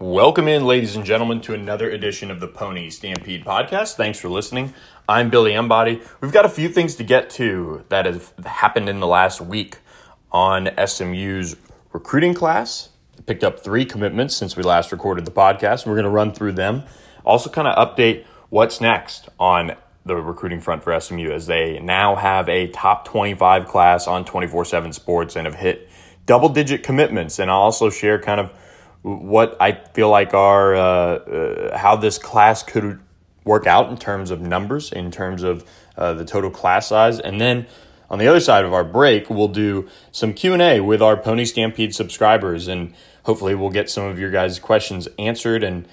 Welcome in, ladies and gentlemen, to another edition of the Pony Stampede podcast. Thanks for listening. I'm Billy Embody. We've got a few things to get to that have happened in the last week on SMU's recruiting class. Picked up three commitments since we last recorded the podcast. We're going to run through them. Also, kind of update what's next on the recruiting front for SMU as they now have a top 25 class on 24 7 sports and have hit double digit commitments. And I'll also share kind of what I feel like are uh, uh, how this class could work out in terms of numbers, in terms of uh, the total class size, and then on the other side of our break, we'll do some Q and A with our Pony Stampede subscribers, and hopefully, we'll get some of your guys' questions answered and.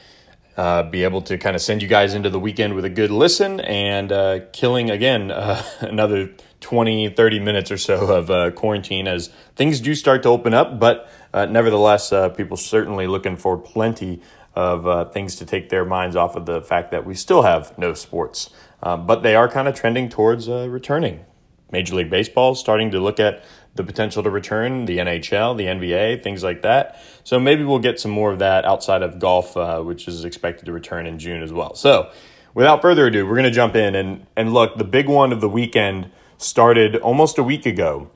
Uh, be able to kind of send you guys into the weekend with a good listen and uh, killing again uh, another 20, 30 minutes or so of uh, quarantine as things do start to open up. But uh, nevertheless, uh, people certainly looking for plenty of uh, things to take their minds off of the fact that we still have no sports. Um, but they are kind of trending towards uh, returning. Major League Baseball starting to look at the potential to return, the NHL, the NBA, things like that. So maybe we'll get some more of that outside of golf, uh, which is expected to return in June as well. So without further ado, we're going to jump in and, and look, the big one of the weekend – started almost a week ago,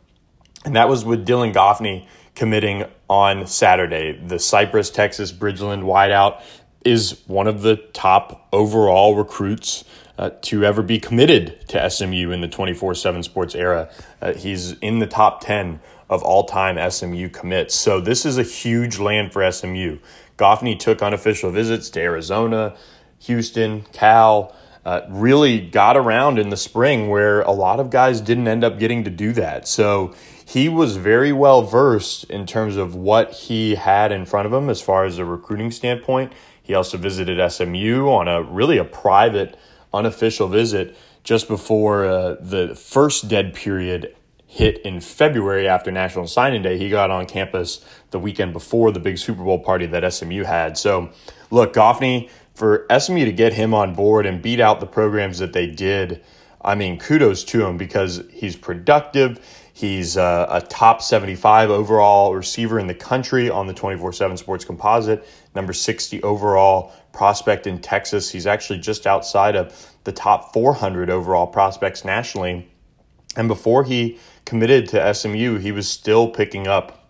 and that was with Dylan Goffney committing on Saturday. The Cypress, Texas Bridgeland wideout is one of the top overall recruits uh, to ever be committed to SMU in the 24 7 sports era. Uh, he's in the top 10 of all time SMU commits. So this is a huge land for SMU. Goffney took unofficial visits to Arizona, Houston, Cal, uh, really got around in the spring where a lot of guys didn't end up getting to do that. So he was very well versed in terms of what he had in front of him as far as a recruiting standpoint. He also visited SMU on a really a private, unofficial visit just before uh, the first dead period hit in February after National Signing Day. He got on campus the weekend before the big Super Bowl party that SMU had. So, look, Goffney for SMU to get him on board and beat out the programs that they did, I mean, kudos to him because he's productive. He's uh, a top 75 overall receiver in the country on the 24 7 Sports Composite, number 60 overall prospect in Texas. He's actually just outside of the top 400 overall prospects nationally. And before he committed to SMU, he was still picking up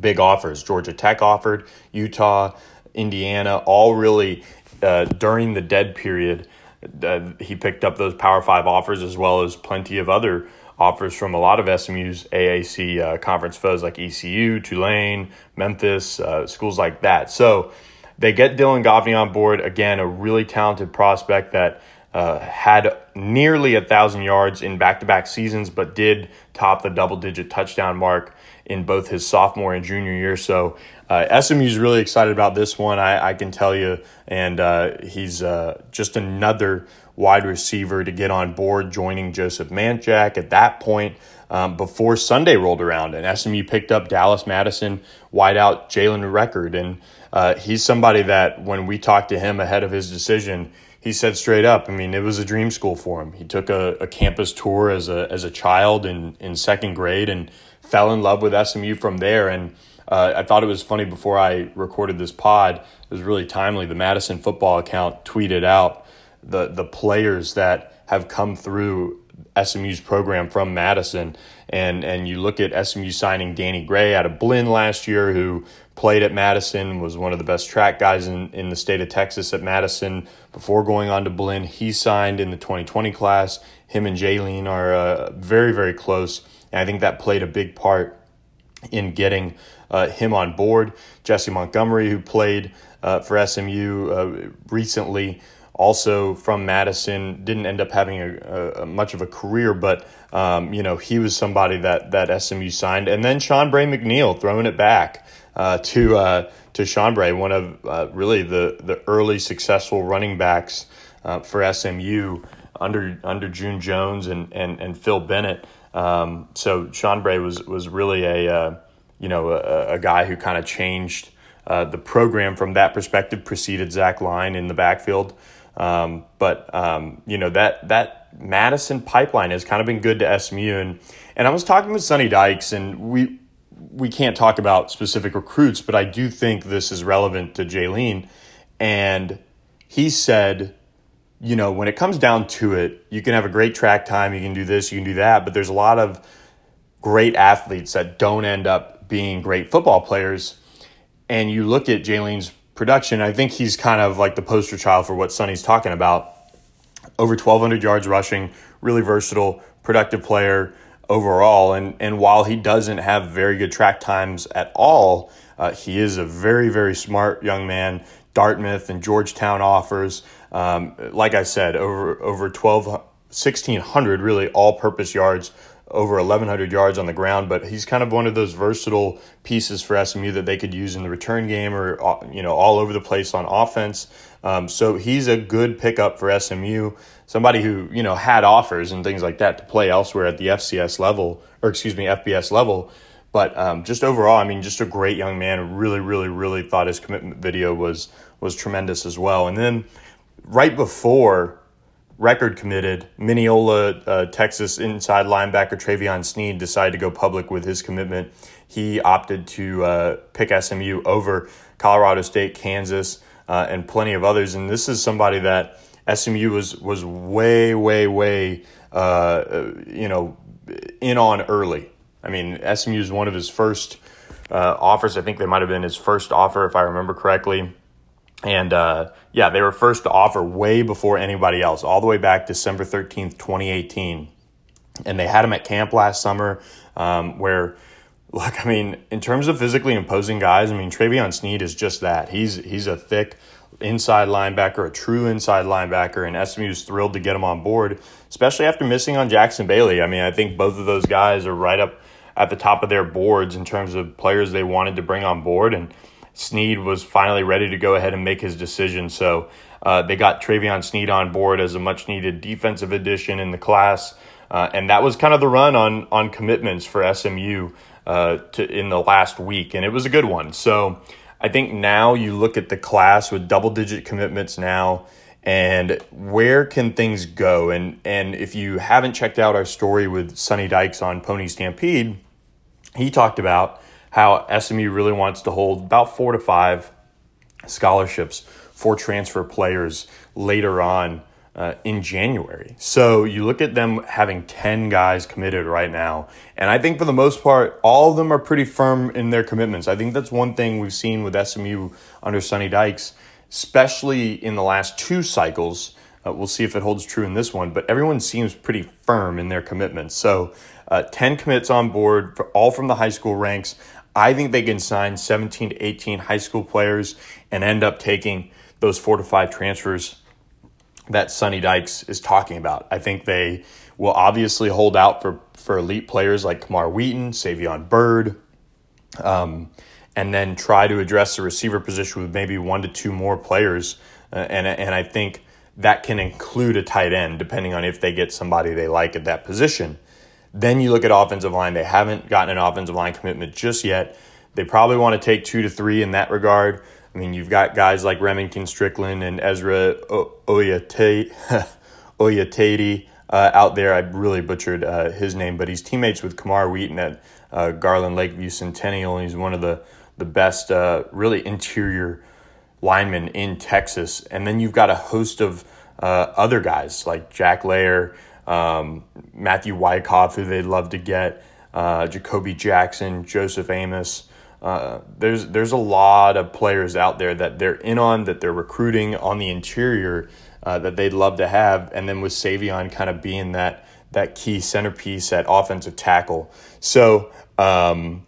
big offers. Georgia Tech offered, Utah, Indiana, all really uh, during the dead period, uh, he picked up those Power Five offers as well as plenty of other offers from a lot of SMU's AAC uh, conference foes like ECU, Tulane, Memphis, uh, schools like that. So they get Dylan Goffney on board. Again, a really talented prospect that uh, had nearly a thousand yards in back-to-back seasons, but did top the double-digit touchdown mark in both his sophomore and junior year. So uh, SMU is really excited about this one. I, I can tell you, and uh, he's uh, just another wide receiver to get on board, joining Joseph Manjack at that point. Um, before Sunday rolled around, and SMU picked up Dallas Madison wideout Jalen Record, and uh, he's somebody that when we talked to him ahead of his decision, he said straight up, I mean, it was a dream school for him. He took a, a campus tour as a as a child in in second grade and fell in love with SMU from there. And uh, I thought it was funny before I recorded this pod. It was really timely. The Madison football account tweeted out the the players that have come through SMU's program from Madison, and and you look at SMU signing Danny Gray out of Blinn last year, who played at Madison, was one of the best track guys in, in the state of Texas at Madison before going on to Blinn. He signed in the 2020 class. Him and Jaylene are uh, very, very close. And I think that played a big part in getting uh, him on board. Jesse Montgomery, who played uh, for SMU uh, recently, also from Madison, didn't end up having a, a much of a career, but um, you know he was somebody that that SMU signed. And then Shawnbrey McNeal throwing it back uh, to uh, to Shawnbrey, one of uh, really the the early successful running backs for SMU under under June Jones and and and Phil Bennett. Um, so Shawnbrey was was really a uh, you know a, a guy who kind of changed uh, the program from that perspective. Preceded Zach Line in the backfield, um, but um, you know that that Madison pipeline has kind of been good to SMU and and I was talking with Sonny Dykes and we we can't talk about specific recruits, but I do think this is relevant to Jaylene. And he said, you know, when it comes down to it, you can have a great track time, you can do this, you can do that, but there's a lot of great athletes that don't end up being great football players. And you look at Jaylene's production, I think he's kind of like the poster child for what Sonny's talking about. Over 1,200 yards rushing, really versatile, productive player overall. And, and while he doesn't have very good track times at all, uh, he is a very, very smart young man. Dartmouth and Georgetown offers, um, like I said, over over 12, 1,600 really all purpose yards over 1,100 yards on the ground, but he's kind of one of those versatile pieces for SMU that they could use in the return game or uh, you know all over the place on offense. Um, so he's a good pickup for SMU. Somebody who you know had offers and things like that to play elsewhere at the FCS level or excuse me FBS level. But um, just overall, I mean, just a great young man. Really, really, really thought his commitment video was was tremendous as well. And then right before record committed. Mineola, uh, Texas inside linebacker Travion Sneed decided to go public with his commitment. He opted to uh, pick SMU over Colorado State, Kansas, uh, and plenty of others. And this is somebody that SMU was was way, way, way, uh, you know, in on early. I mean, SMU is one of his first uh, offers. I think they might have been his first offer, if I remember correctly. And uh, yeah, they were first to offer way before anybody else, all the way back December 13th, 2018. And they had him at camp last summer, um, where, look, I mean, in terms of physically imposing guys, I mean, Travion Sneed is just that. He's, he's a thick inside linebacker, a true inside linebacker, and SMU is thrilled to get him on board, especially after missing on Jackson Bailey. I mean, I think both of those guys are right up at the top of their boards in terms of players they wanted to bring on board. And Sneed was finally ready to go ahead and make his decision. So uh, they got Travion Sneed on board as a much needed defensive addition in the class. Uh, and that was kind of the run on on commitments for SMU uh, to in the last week, and it was a good one. So I think now you look at the class with double digit commitments now, and where can things go? And and if you haven't checked out our story with Sonny Dykes on Pony Stampede, he talked about how SMU really wants to hold about four to five scholarships for transfer players later on uh, in January. So you look at them having 10 guys committed right now. And I think for the most part, all of them are pretty firm in their commitments. I think that's one thing we've seen with SMU under Sonny Dykes, especially in the last two cycles. Uh, we'll see if it holds true in this one, but everyone seems pretty firm in their commitments. So uh, 10 commits on board, all from the high school ranks. I think they can sign 17 to 18 high school players and end up taking those four to five transfers that Sonny Dykes is talking about. I think they will obviously hold out for, for elite players like Camar Wheaton, Savion Byrd, um, and then try to address the receiver position with maybe one to two more players. Uh, and, and I think that can include a tight end, depending on if they get somebody they like at that position. Then you look at offensive line. They haven't gotten an offensive line commitment just yet. They probably want to take two to three in that regard. I mean, you've got guys like Remington Strickland and Ezra Oyatati uh, out there. I really butchered uh, his name, but he's teammates with Camar Wheaton at uh, Garland Lakeview Centennial. He's one of the, the best, uh, really interior linemen in Texas. And then you've got a host of uh, other guys like Jack Leyrer um, Matthew Wyckoff, who they'd love to get, uh, Jacoby Jackson, Joseph Amos. Uh, there's there's a lot of players out there that they're in on that they're recruiting on the interior uh, that they'd love to have, and then with Savion kind of being that that key centerpiece at offensive tackle. So um,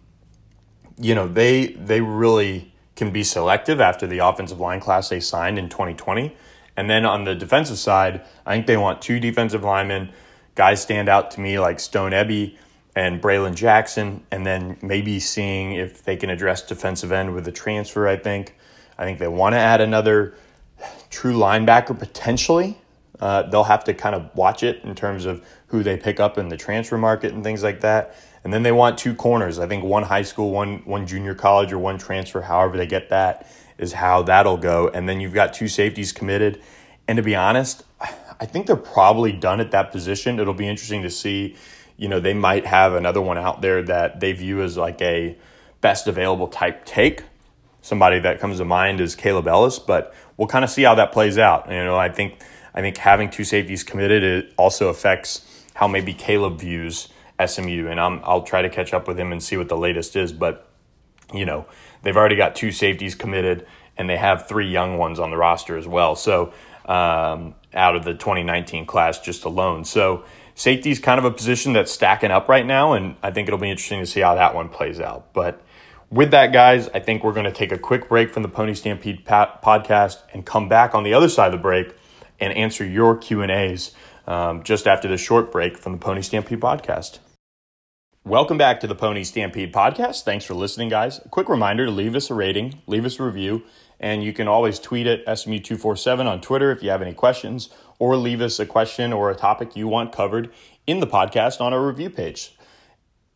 you know they they really can be selective after the offensive line class they signed in 2020. And then on the defensive side, I think they want two defensive linemen. Guys stand out to me like Stone Ebby and Braylon Jackson, and then maybe seeing if they can address defensive end with a transfer. I think. I think they want to add another true linebacker potentially. Uh, they'll have to kind of watch it in terms of who they pick up in the transfer market and things like that. And then they want two corners. I think one high school, one one junior college, or one transfer. However they get that is how that'll go. And then you've got two safeties committed. And to be honest, I think they're probably done at that position. It'll be interesting to see. You know, they might have another one out there that they view as like a best available type take. Somebody that comes to mind is Caleb Ellis, but we'll kind of see how that plays out. You know, I think I think having two safeties committed it also affects how maybe Caleb views SMU, and I'm, I'll try to catch up with him and see what the latest is. But you know, they've already got two safeties committed, and they have three young ones on the roster as well. So um, out of the 2019 class just alone, so safety is kind of a position that's stacking up right now, and I think it'll be interesting to see how that one plays out. But with that, guys, I think we're going to take a quick break from the Pony Stampede podcast and come back on the other side of the break and answer your Q and A's um, just after this short break from the Pony Stampede podcast. Welcome back to the Pony Stampede podcast. Thanks for listening, guys. A quick reminder to leave us a rating, leave us a review, and you can always tweet at SMU247 on Twitter if you have any questions, or leave us a question or a topic you want covered in the podcast on our review page.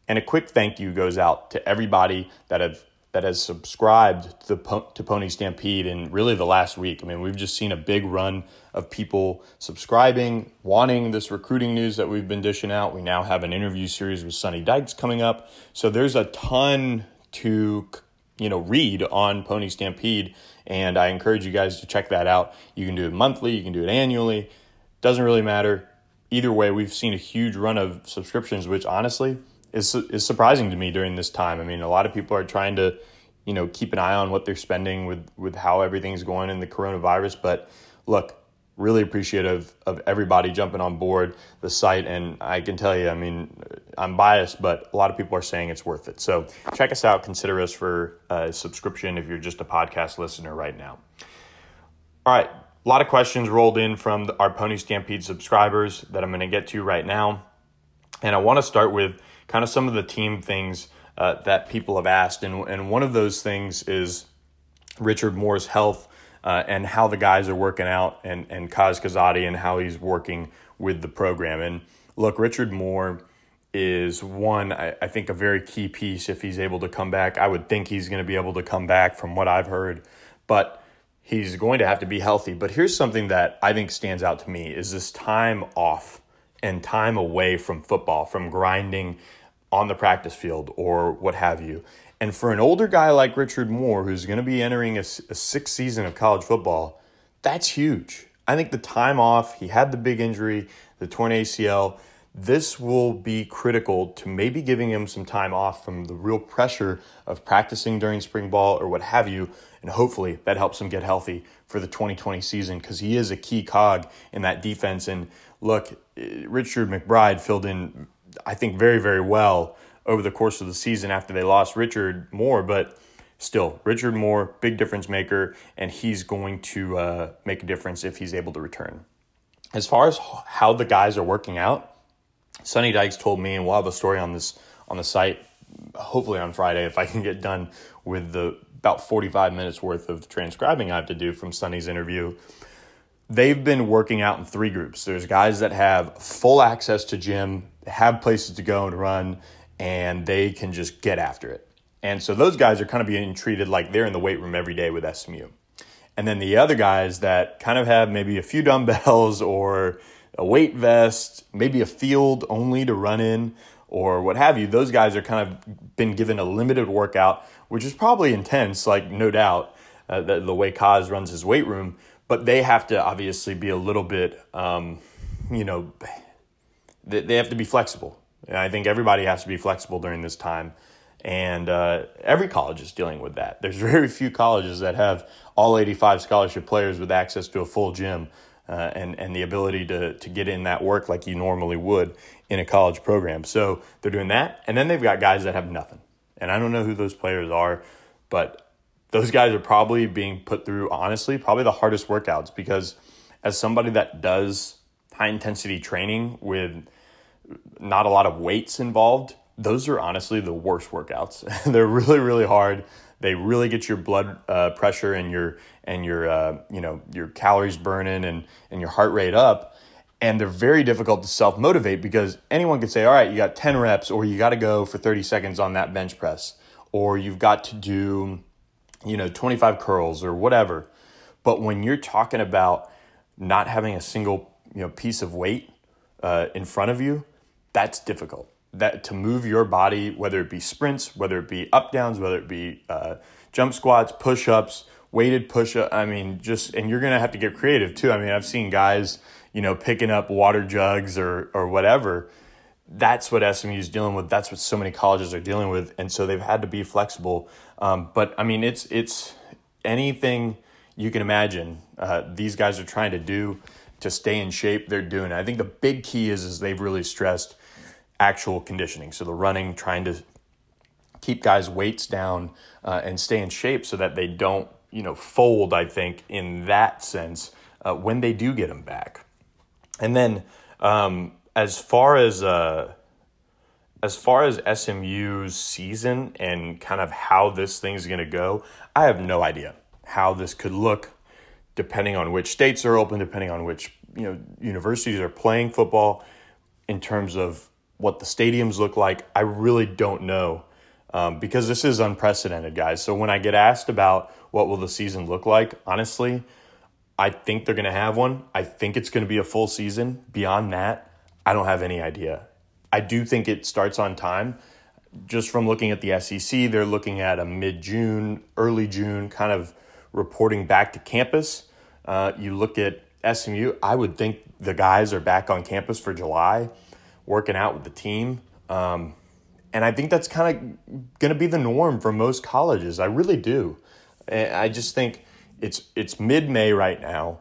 And a quick thank you goes out to everybody that have that has subscribed to, the, to Pony Stampede in really the last week. I mean, we've just seen a big run of people subscribing, wanting this recruiting news that we've been dishing out. We now have an interview series with Sonny Dykes coming up. So there's a ton to you know read on Pony Stampede and I encourage you guys to check that out. You can do it monthly, you can do it annually. Doesn't really matter. Either way, we've seen a huge run of subscriptions which honestly is is surprising to me during this time. I mean, a lot of people are trying to, you know, keep an eye on what they're spending with with how everything's going in the coronavirus. But look, really appreciative of everybody jumping on board the site, and I can tell you, I mean, I'm biased, but a lot of people are saying it's worth it. So check us out. Consider us for a subscription if you're just a podcast listener right now. All right. A lot of questions rolled in from our Pony Stampede subscribers that I'm going to get to right now. And I want to start with kind of some of the team things uh, that people have asked. And, and one of those things is Richard Moore's health uh, and how the guys are working out, and, and Kaz Kazadi and how he's working with the program. And look, Richard Moore is one, I, I think, a very key piece if he's able to come back. I would think he's going to be able to come back from what I've heard, but he's going to have to be healthy. But here's something that I think stands out to me is this time off and time away from football, from grinding on the practice field or what have you. And for an older guy like Richard Moore, who's going to be entering a, a sixth season of college football, that's huge. I think the time off, he had the big injury, the torn ACL. This will be critical to maybe giving him some time off from the real pressure of practicing during spring ball or what have you. And hopefully that helps him get healthy for the 2020 season because he is a key cog in that defense. And look, Richard McBride filled in, I think, very, very well over the course of the season after they lost Richard Moore. But still, Richard Moore, big difference maker, and he's going to uh, make a difference if he's able to return. As far as how the guys are working out, Sonny Dykes told me, and we'll have a story on this on the site, hopefully on Friday if I can get done with the about 45 minutes worth of transcribing I have to do from Sonny's interview they've been working out in three groups. There's guys that have full access to gym, have places to go and run, and they can just get after it. And so those guys are kind of being treated like they're in the weight room every day with SMU. And then the other guys that kind of have maybe a few dumbbells or a weight vest, maybe a field only to run in or what have you, those guys are kind of been given a limited workout, which is probably intense, like no doubt, uh, the, the way Kaz runs his weight room but they have to obviously be a little bit, um, you know, they, they have to be flexible. And I think everybody has to be flexible during this time. And uh, every college is dealing with that. There's very few colleges that have all 85 scholarship players with access to a full gym uh, and, and the ability to, to get in that work like you normally would in a college program. So they're doing that. And then they've got guys that have nothing. And I don't know who those players are, but those guys are probably being put through, honestly, probably the hardest workouts because as somebody that does high intensity training with not a lot of weights involved, those are honestly the worst workouts. They're really, really hard. They really get your blood uh, pressure and your and your uh, you know your calories burning and and your heart rate up. And they're very difficult to self motivate because anyone could say, "All right, you got ten reps, or you got to go for thirty seconds on that bench press, or you've got to do you know, 25 curls or whatever. But when you're talking about not having a single, you know, piece of weight uh, in front of you, that's difficult. that to move your body, whether it be sprints, whether it be up downs, whether it be uh, jump squats, push ups, weighted push up. I mean, just and you're gonna have to get creative too. I mean, I've seen guys, you know, picking up water jugs or or whatever. That's what SMU is dealing with. That's what so many colleges are dealing with, and so they've had to be flexible. Um, but I mean, it's it's anything you can imagine. Uh, these guys are trying to do to stay in shape. They're doing. I think the big key is is they've really stressed actual conditioning. So the running, trying to keep guys' weights down uh, and stay in shape so that they don't, you know, fold. I think in that sense uh, when they do get them back, and then um, as far as uh, as far as SMU's season and kind of how this thing's going to go, I have no idea how this could look depending on which states are open, depending on which you know universities are playing football in terms of what the stadiums look like. I really don't know um, because this is unprecedented, guys. So when I get asked about what will the season look like, honestly, I think they're going to have one. I think it's going to be a full season. Beyond that, I don't have any idea. I do think it starts on time. Just from looking at the SEC, they're looking at a mid June, early June kind of reporting back to campus. Uh, you look at SMU, I would think the guys are back on campus for July working out with the team. Um, and I think that's kind of going to be the norm for most colleges. I really do. I just think it's it's mid May right now.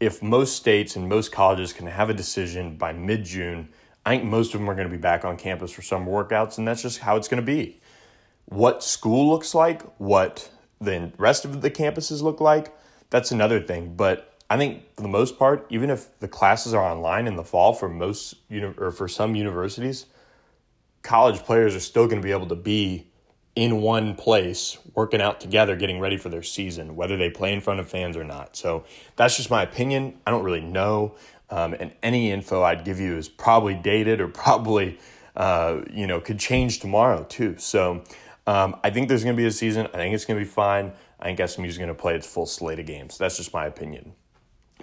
If most states and most colleges can have a decision by mid June, I think most of them are going to be back on campus for summer workouts, and that's just how it's going to be. What school looks like, what the rest of the campuses look like, that's another thing. But I think for the most part, even if the classes are online in the fall for most or for some universities, college players are still going to be able to be in one place working out together getting ready for their season whether they play in front of fans or not so that's just my opinion i don't really know um, and any info i'd give you is probably dated or probably uh, you know could change tomorrow too. So um, i think there's going to be a season. I think it's going to be fine. I think smu is going to play its full slate of games. That's just my opinion.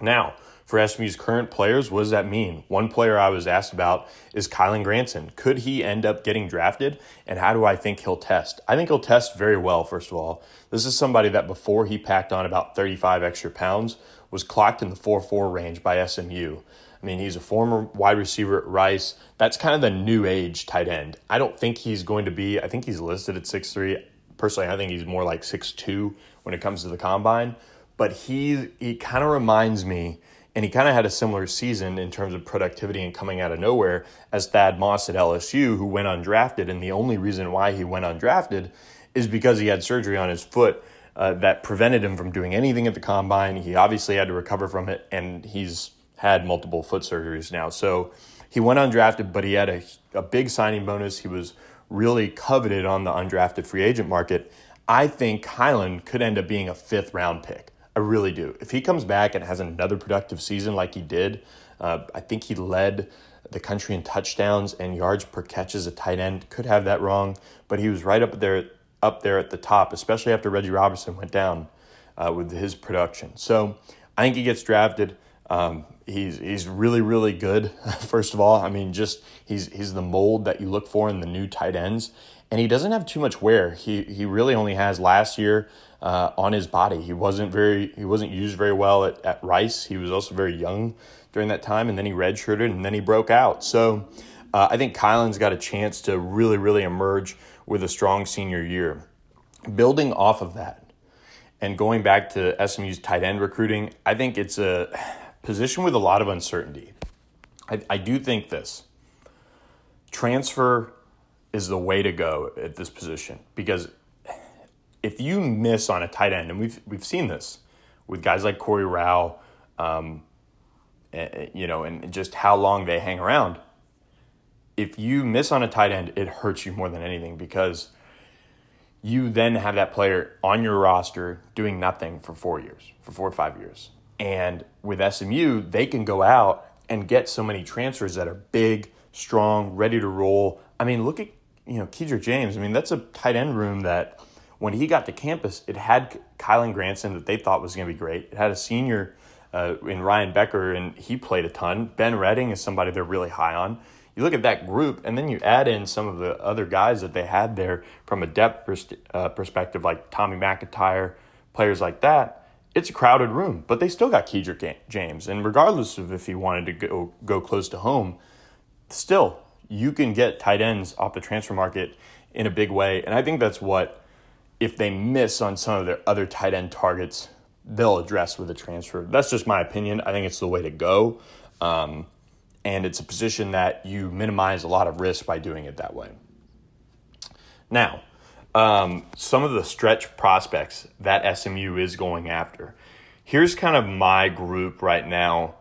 Now, for SMU's current players, what does that mean? One player I was asked about is Kylen Granson. Could he end up getting drafted? And how do I think he'll test? I think he'll test very well, first of all. This is somebody that before he packed on about 35 extra pounds was clocked in the 4 4 range by SMU. I mean, he's a former wide receiver at Rice. That's kind of the new age tight end. I don't think he's going to be, I think he's listed at 6'3. Personally, I think he's more like 6'2 when it comes to the combine but he he kind of reminds me, and he kind of had a similar season in terms of productivity and coming out of nowhere as Thad Moss at LSU, who went undrafted, and the only reason why he went undrafted is because he had surgery on his foot. Uh, that prevented him from doing anything at the combine. He obviously had to recover from it, and he's had multiple foot surgeries now. So he went undrafted, but he had a, a big signing bonus. He was really coveted on the undrafted free agent market. I think Kylen could end up being a fifth round pick. I really do. If he comes back and has another productive season like he did, uh, I think he led the country in touchdowns and yards per catch as a tight end. Could have that wrong, but he was right up there, up there at the top, especially after Reggie Roberson went down uh, with his production. So I think he gets drafted. Um, he's he's really really good. First of all, I mean, just he's he's the mold that you look for in the new tight ends, and he doesn't have too much wear. He he really only has last year uh, on his body. He wasn't very he wasn't used very well at, at Rice. He was also very young during that time, and then he redshirted and then he broke out. So uh, I think Kylen's got a chance to really really emerge with a strong senior year. Building off of that and going back to SMU's tight end recruiting, I think it's a position with a lot of uncertainty. I, I do think this transfer is the way to go at this position because if you miss on a tight end, and we've we've seen this with guys like Corey Rao, um, you know, and just how long they hang around. If you miss on a tight end, it hurts you more than anything because you then have that player on your roster doing nothing for four years, for four or five years. And with SMU, they can go out and get so many transfers that are big, strong, ready to roll. I mean, look at you know Kedrick James. I mean, that's a tight end room that when he got to campus, it had Kylen Granson that they thought was going to be great. It had a senior uh, in Ryan Becker, and he played a ton. Ben Redding is somebody they're really high on. you look at that group, and then you add in some of the other guys that they had there from a depth pers- uh, perspective, like Tommy McIntyre, players like that. It's a crowded room, but they still got Kedrick James, and regardless of if he wanted to go go close to home, still you can get tight ends off the transfer market in a big way, and I think that's what if they miss on some of their other tight end targets, they'll address with a transfer. That's just my opinion. I think it's the way to go. Um, and it's a position that you minimize a lot of risk by doing it that way. Now, um, some of the stretch prospects that SMU is going after. Here's kind of my group right now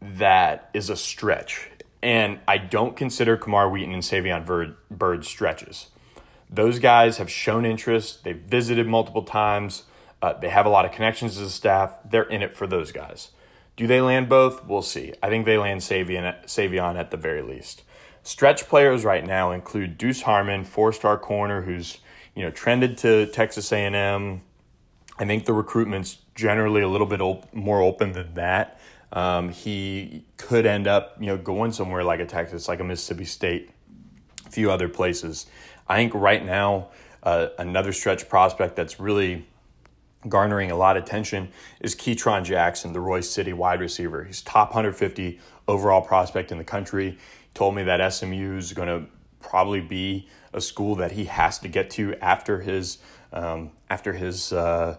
that is a stretch. And I don't consider Camar Wheaton and Savion Bird, Byrd stretches. Those guys have shown interest. They've visited multiple times. Uh, they have a lot of connections as a staff. They're in it for those guys. Do they land both? We'll see. I think they land Savion, Savion at the very least. Stretch players right now include Deuce Harmon, four-star corner, who's you know trended to Texas A&M. I think the recruitment's generally a little bit op- more open than that. Um, he could end up you know going somewhere like a Texas, like a Mississippi State, a few other places. I think right now uh, another stretch prospect that's really garnering a lot of attention is Ketron Jackson, the Royse City wide receiver. He's top 150 overall prospect in the country. Told me that SMU is going to probably be a school that he has to get to after his um, after his uh,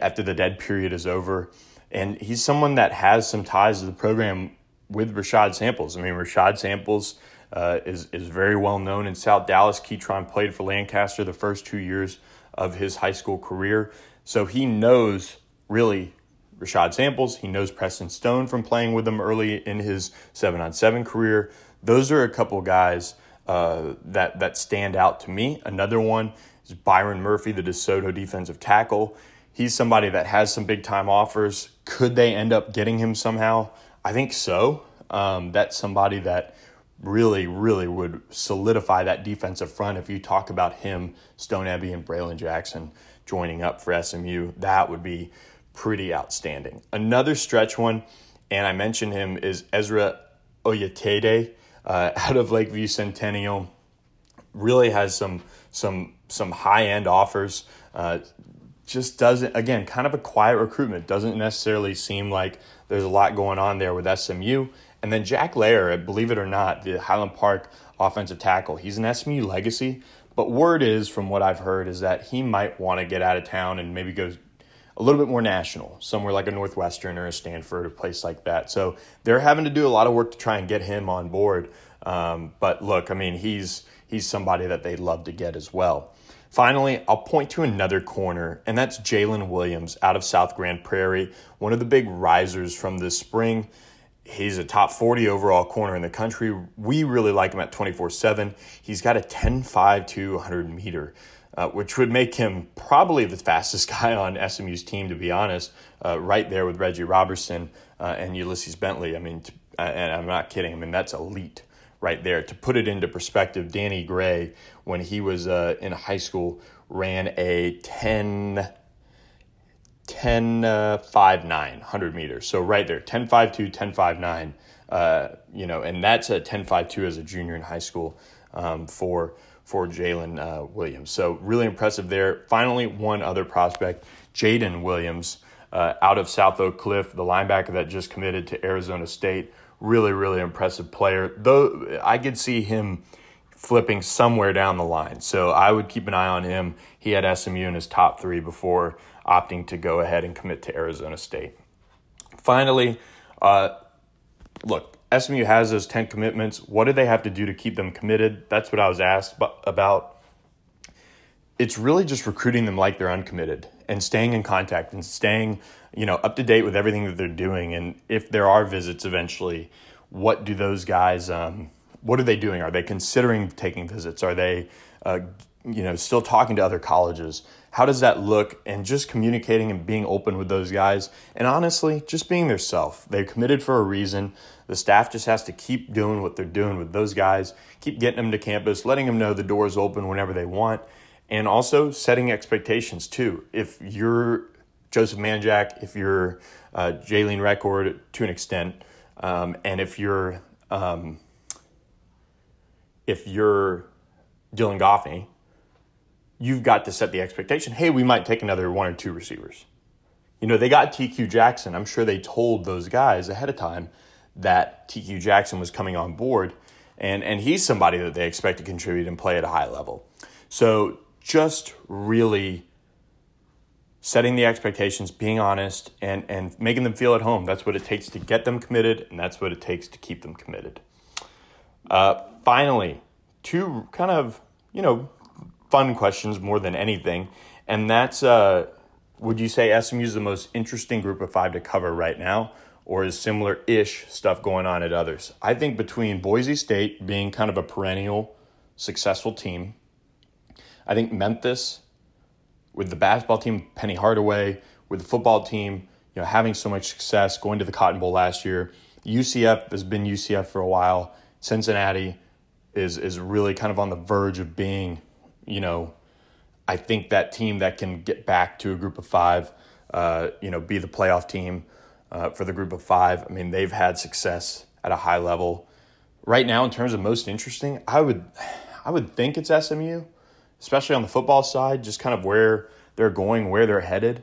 after the dead period is over. And he's someone that has some ties to the program with Rashad Samples. I mean, Rashad Samples uh, is is very well known in South Dallas. Ketron played for Lancaster the first two years of his high school career. So he knows really Rashad Samples. He knows Preston Stone from playing with him early in his seven on seven career. Those are a couple guys uh, that that stand out to me. Another one is Byron Murphy, the DeSoto defensive tackle. He's somebody that has some big time offers. Could they end up getting him somehow? I think so. Um, that's somebody that really, really would solidify that defensive front if you talk about him, Stone Abbey, and Braylon Jackson joining up for SMU. That would be pretty outstanding. Another stretch one, and I mentioned him, is Ezra Oyetade uh, out of Lakeview Centennial. Really has some some some high end offers. Uh, just doesn't again kind of a quiet recruitment. Doesn't necessarily seem like there's a lot going on there with SMU. And then Jack Leyrer, believe it or not, the Highland Park offensive tackle. He's an SMU legacy, but word is, from what I've heard, is that he might want to get out of town and maybe go a little bit more national, somewhere like a Northwestern or a Stanford, a place like that. So they're having to do a lot of work to try and get him on board. Um, but look, I mean, he's he's somebody that they'd love to get as well. Finally, I'll point to another corner, and that's Jalen Williams out of South Grand Prairie, one of the big risers from this spring. He's a top 40 overall corner in the country. We really like him at 24 7. He's got a 10 5 to 100 meter, uh, which would make him probably the fastest guy on SMU's team, to be honest, uh, right there with Reggie Roberson uh, and Ulysses Bentley. I mean, to, and I'm not kidding. I mean, that's elite right there. To put it into perspective, Danny Gray, when he was uh, in high school, ran a 10 10 uh, 5 9 100 meters. So right there 10 5 2 10 5 9 uh, you know and that's a 10 5 2 as a junior in high school um, for for Jalen uh, Williams. So really impressive there. Finally one other prospect Jaden Williams uh, out of South Oak Cliff the linebacker that just committed to Arizona State really really impressive player though I could see him flipping somewhere down the line so I would keep an eye on him he had SMU in his top three before opting to go ahead and commit to Arizona State. Finally, uh, look, SMU has those 10 commitments. What do they have to do to keep them committed? That's what I was asked about. It's really just recruiting them like they're uncommitted and staying in contact and staying, you know, up to date with everything that they're doing. And if there are visits eventually, what do those guys, um, what are they doing? Are they considering taking visits? Are they, uh, you know, still talking to other colleges? How does that look? And just communicating and being open with those guys. And honestly, just being their self. They're committed for a reason. The staff just has to keep doing what they're doing with those guys, keep getting them to campus, letting them know the door's open whenever they want, and also setting expectations too. If you're Joseph Manjack, if you're uh, Jalen Record to an extent, um, and if you're um, if you're Dylan Goffney, you've got to set the expectation hey, we might take another one or two receivers. You know, they got TQ Jackson. I'm sure they told those guys ahead of time that TQ Jackson was coming on board, and, and he's somebody that they expect to contribute and play at a high level. So just really setting the expectations, being honest, and, and making them feel at home. That's what it takes to get them committed, and that's what it takes to keep them committed. Uh, finally, two kind of, you know, fun questions more than anything. And that's uh, would you say SMU is the most interesting group of five to cover right now? Or is similar ish stuff going on at others? I think between Boise State being kind of a perennial successful team, I think Memphis with the basketball team, Penny Hardaway, with the football team, you know, having so much success, going to the Cotton Bowl last year. UCF has been UCF for a while. Cincinnati is is really kind of on the verge of being, you know, I think that team that can get back to a group of five, uh, you know, be the playoff team uh, for the group of five. I mean, they've had success at a high level. Right now, in terms of most interesting, I would, I would think it's SMU, especially on the football side, just kind of where they're going, where they're headed.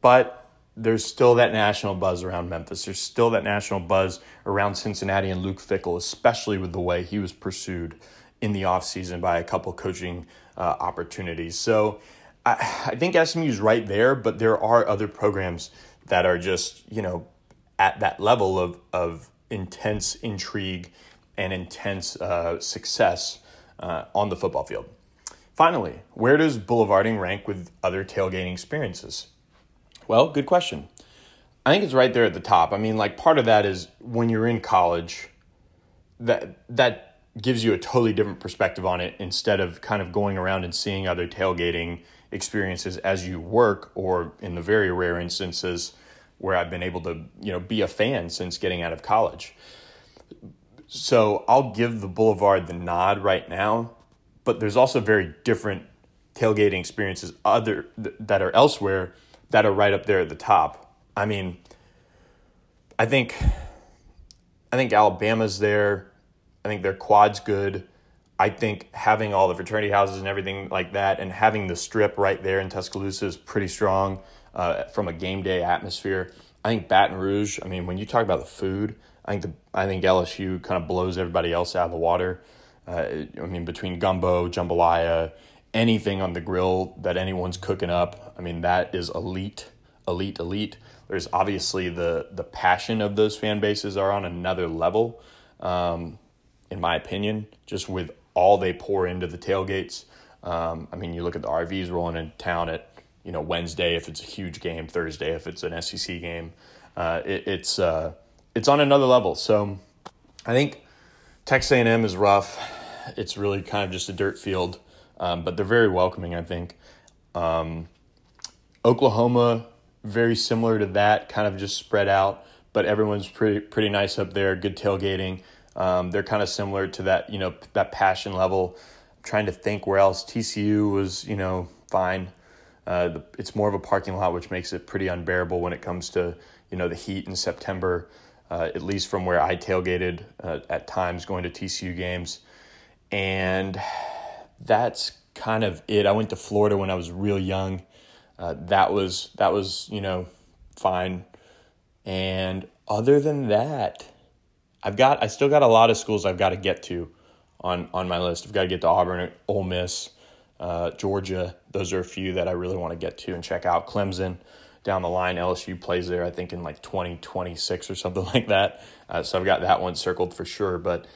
But there's still that national buzz around Memphis. There's still that national buzz around Cincinnati and Luke Fickell, especially with the way he was pursued in the offseason by a couple coaching uh, opportunities. So I, I think SMU is right there, but there are other programs that are just, you know, at that level of, of intense intrigue and intense uh, success uh, on the football field. Finally, where does boulevarding rank with other tailgating experiences? Well, good question. I think it's right there at the top. I mean, like part of that is when you're in college, that that gives you a totally different perspective on it instead of kind of going around and seeing other tailgating experiences as you work or in the very rare instances where I've been able to, you know, be a fan since getting out of college. So, I'll give the Boulevard the nod right now, but there's also very different tailgating experiences other that are elsewhere that are right up there at the top. I mean, I think I think Alabama's there. I think their quad's good. I think having all the fraternity houses and everything like that, and having the strip right there in Tuscaloosa is pretty strong uh, from a game day atmosphere. I think Baton Rouge. I mean, when you talk about the food, I think the I think LSU kind of blows everybody else out of the water. Uh, I mean, between gumbo, jambalaya, anything on the grill that anyone's cooking up. I mean, that is elite, elite, elite. There's obviously the the passion of those fan bases are on another level, um, in my opinion. Just with all they pour into the tailgates. Um, I mean, you look at the RVs rolling into town at you know Wednesday if it's a huge game, Thursday if it's an SEC game. Uh, it, it's uh, it's on another level. So I think Texas A&M is rough. It's really kind of just a dirt field um, but they're very welcoming, I think. Um, Oklahoma, very similar to that, kind of just spread out, but everyone's pretty pretty nice up there. Good tailgating. Um, they're kind of similar to that, you know, that passion level. I'm trying to think where else TCU was, you know, fine. Uh, it's more of a parking lot, which makes it pretty unbearable when it comes to you know the heat in September. Uh, at least from where I tailgated uh, at times going to TCU games, and that's kind of it. I went to Florida when I was real young. Uh, that was that was you know fine. And other than that, I've got I still got a lot of schools I've got to get to on on my list. I've got to get to Auburn, Ole Miss, uh, Georgia. Those are a few that I really want to get to and check out. Clemson down the line. LSU plays there, I think, in like 2026 or something like that. Uh, so I've got that one circled for sure. But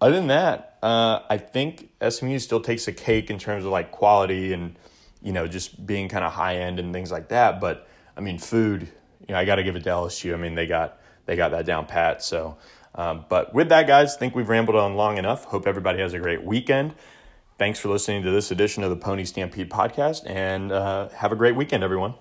other than that, uh, I think SMU still takes a cake in terms of like quality and you know just being kind of high end and things like that. But I mean, food, you know, I got to give it to LSU. I mean, they got they got that down pat. So, um, but with that, guys, think we've rambled on long enough. Hope everybody has a great weekend. Thanks for listening to this edition of the Pony Stampede podcast, and uh, have a great weekend, everyone.